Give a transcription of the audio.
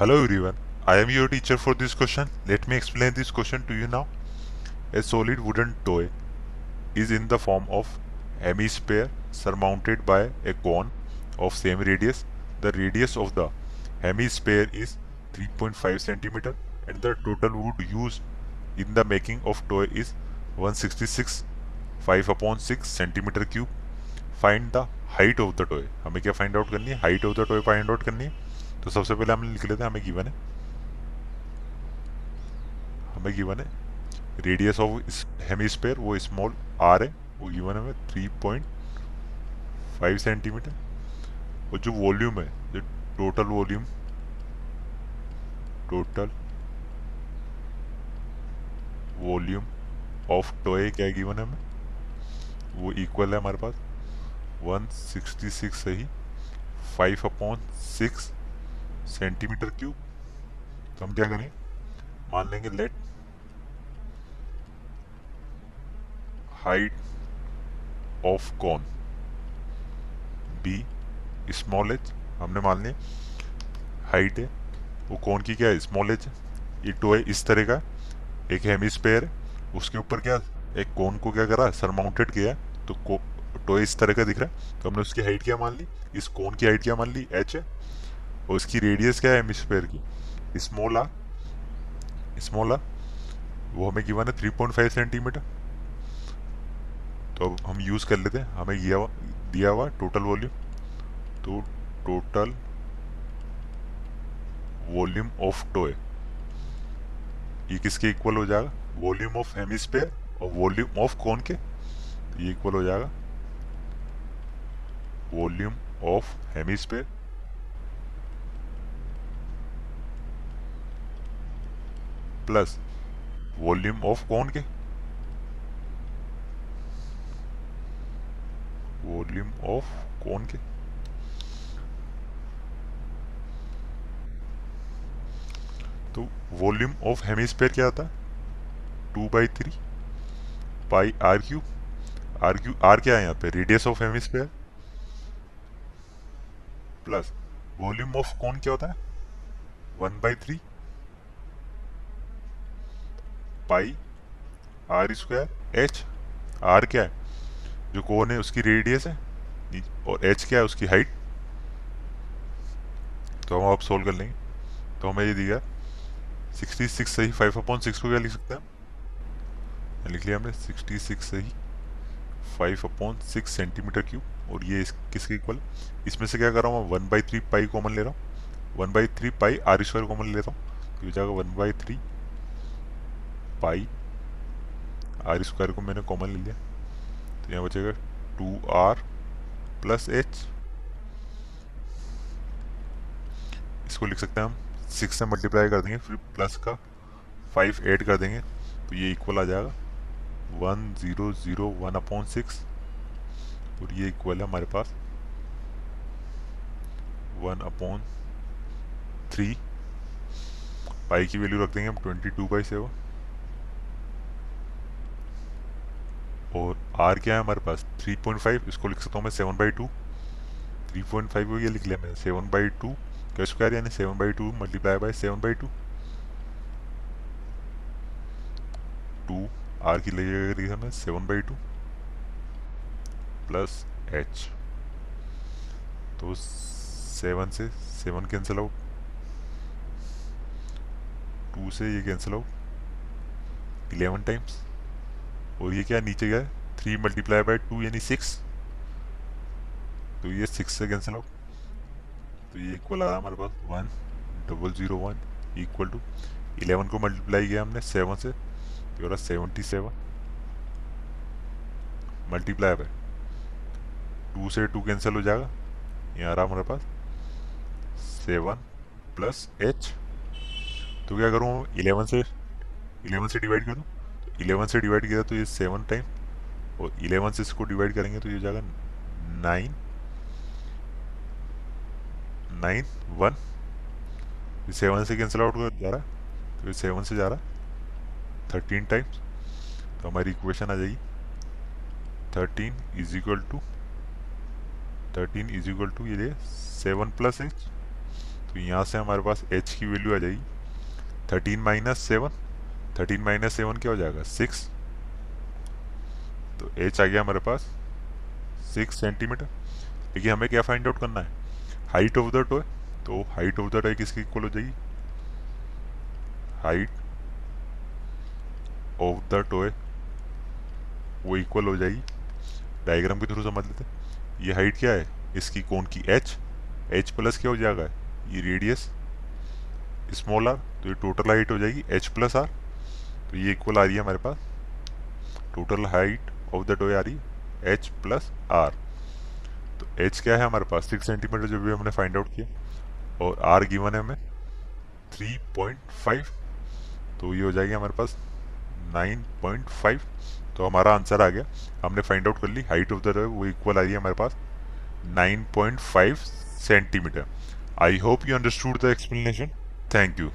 Hello everyone, I am your teacher for this question. Let me explain this question to you now. A solid wooden toy is in the form of hemisphere surmounted by a cone of same radius. The radius of the hemisphere is 3.5 centimeter and the total wood used in the making of toy is 166 5 upon 6 centimeter cube. Find the height of the toy. हमें क्या find out करनी है height of the toy find out करनी है तो सबसे पहले हम लिख लेते हैं हमें गिवन है। हमें गिवन है। रेडियस ऑफ़ हेमिस्फेयर वो स्मॉल आर है, वो गिवन है हमें थ्री पॉइंट फाइव सेंटीमीटर और जो वॉल्यूम है, जो total volume total volume of toy क्या गिवन है हमें? वो इक्वल है हमारे पास। 166 से ही 5 अपॉन सिक्स सेंटीमीटर क्यूब। तो हम क्या करें? मान लेंगे let. Height of cone be, small H. हमने मान लिया, हाइट है। वो कौन की क्या है? स्मॉल एज ये टो है इस तरह का। एक हेमिस्पेयर है। उसके ऊपर क्या? एक कौन को क्या करा? सरमाउंटेड किया। तो टो इस तरह का दिख रहा है। तो हमने उसकी हाइट क्या मान ली? इस कौन की हाइट क्या मान ली? एच है। और उसकी रेडियस क्या है हेमिस्फेयर की? स्मॉल आ स्मॉल आ वो हमें गिवन है 3.5 सेंटीमीटर तो अब हम यूज़ कर लेते हैं। हमें दिया हुआ दिया हुआ टोटल वॉल्यूम तो टोटल वॉल्यूम ऑफ़ टोए ये किसके इक्वल हो जाएगा? वॉल्यूम ऑफ़ एम हेमिस्फेयर और वॉल्यूम ऑफ़ कौन के? ये इक्वल हो जाएगा। Volume of hemisphere plus volume of cone के? वॉल्यूम ऑफ़ कौन के? तो वॉल्यूम ऑफ़ हेमिस्फेयर क्या आता है? Two by three pi R cube R cube R क्या है यहाँ पे? Radius of hemisphere plus volume of cone क्या होता है? One by three pi R square H R क्या है? जो कोन है उसकी रेडियस है और एच क्या है उसकी हाइट? तो हम आप सोल्व कर लेंगे। तो हमें ये दिया सिक्सटी सिक्स सही फाइव अपॉन सिक्स को क्या लिख सकते हैं लिख लिया हमने सिक्सटी सिक्स सही five upon six centimetre cube. और ये इस, किसके इक्वल इसमें से क्या कर रहा हूँ one by three pi common ले रहा हूँ। One by three pi R square common ले रहा हूँ। तो ये जाएगा one by three pi. R square को मैंने कॉमन ले लिया। तो यहाँ बचेगा टू आर प्लस एच। इसको लिख सकते हैं हम। सिक्स से मल्टीप्लाई कर देंगे, फिर प्लस का फाइव ऐड कर देंगे तो ये इक्वल आ जाएगा। One zero zero one upon six, और ये इक्वल है हमारे पास। One upon three. पाई की वैल्यू रख देंगे हम, ट्वेंटी टू बाई सेवन। और आर क्या है हमारे पास? 3.5 इसको लिख सकता हूँ मैं seven by two three point five को ये लिख लिया मैंने। सेवन बाई टू क्या स्क्वायर यानी seven by two multiply by seven by two two R की लगेगा लिखा मैं seven by two plus H तो सेवन से सेवन कैंसिल आउट टू से ये कैंसिल आउट इलेवन टाइम्स और ये क्या नीचे गया? थ्री मल्टीप्लाई बाई टू यानी सिक्स तो ये सिक्स से कैंसिल हो तो ये इक्वल आ रहा हमारे पास one double zero one equal two eleven को मल्टीप्लाई किया हमने सेवन से. तो रहा seventy seven multiply by two से टू कैंसिल हो जाएगा. ये आ रहा हमारे पास सेवन प्लस एच तो क्या करूँ? इलेवन से इलेवन से डिवाइड करूँ? इलेवन से डिवाइड किया तो ये सेवन टाइम, और इलेवन से इसको डिवाइड करेंगे तो ये जाएगा नाइन नाइन, वन। ये सेवन से कैंसिल आउट जा रहा तो ये सेवन से जा रहा थर्टीन टाइम्स तो हमारी इक्वेशन आ जाएगी thirteen is equal to thirteen is equal to ये सेवन प्लस एच तो यहाँ से हमारे पास एच की वैल्यू आ जाएगी thirteen minus seven thirteen minus seven क्या हो जाएगा? सिक्स तो एच आ गया हमारे पास सिक्स सेंटीमीटर लेकिन हमें क्या फाइंड आउट करना है? हाइट ऑफ़ द टॉय तो हाइट ऑफ़ द टॉय किसकी इक्वल हो जाएगी? हाइट ऑफ़ द टॉय वो इक्वल हो जाएगी. डायग्राम के थ्रू समझ लेते ये हाइट क्या है? इसकी कौन की एच एच प्लस क्या हो जाएगा? ये रेडियस स्मॉल आर तो ये टोटल हाइट हो जाएगी एच प्लस आर तो ये इक्वल आ रही है हमारे पास। Total height of the toy आ रही एच प्लस आर तो एच क्या है हमारे पास? सिक्स सेंटीमीटर जो भी हमने फाइंड आउट किया। और आर गिवन है हमें थ्री पॉइंट फाइव तो ये हो जाएगी हमारे पास नाइन पॉइंट फाइव तो हमारा आंसर आ गया। हमने फाइंड आउट कर ली। हाइट ऑफ़ द टॉय वो इक्वल आ रही है हमारे पास 9.5 centimetre I hope you understood the explanation thank you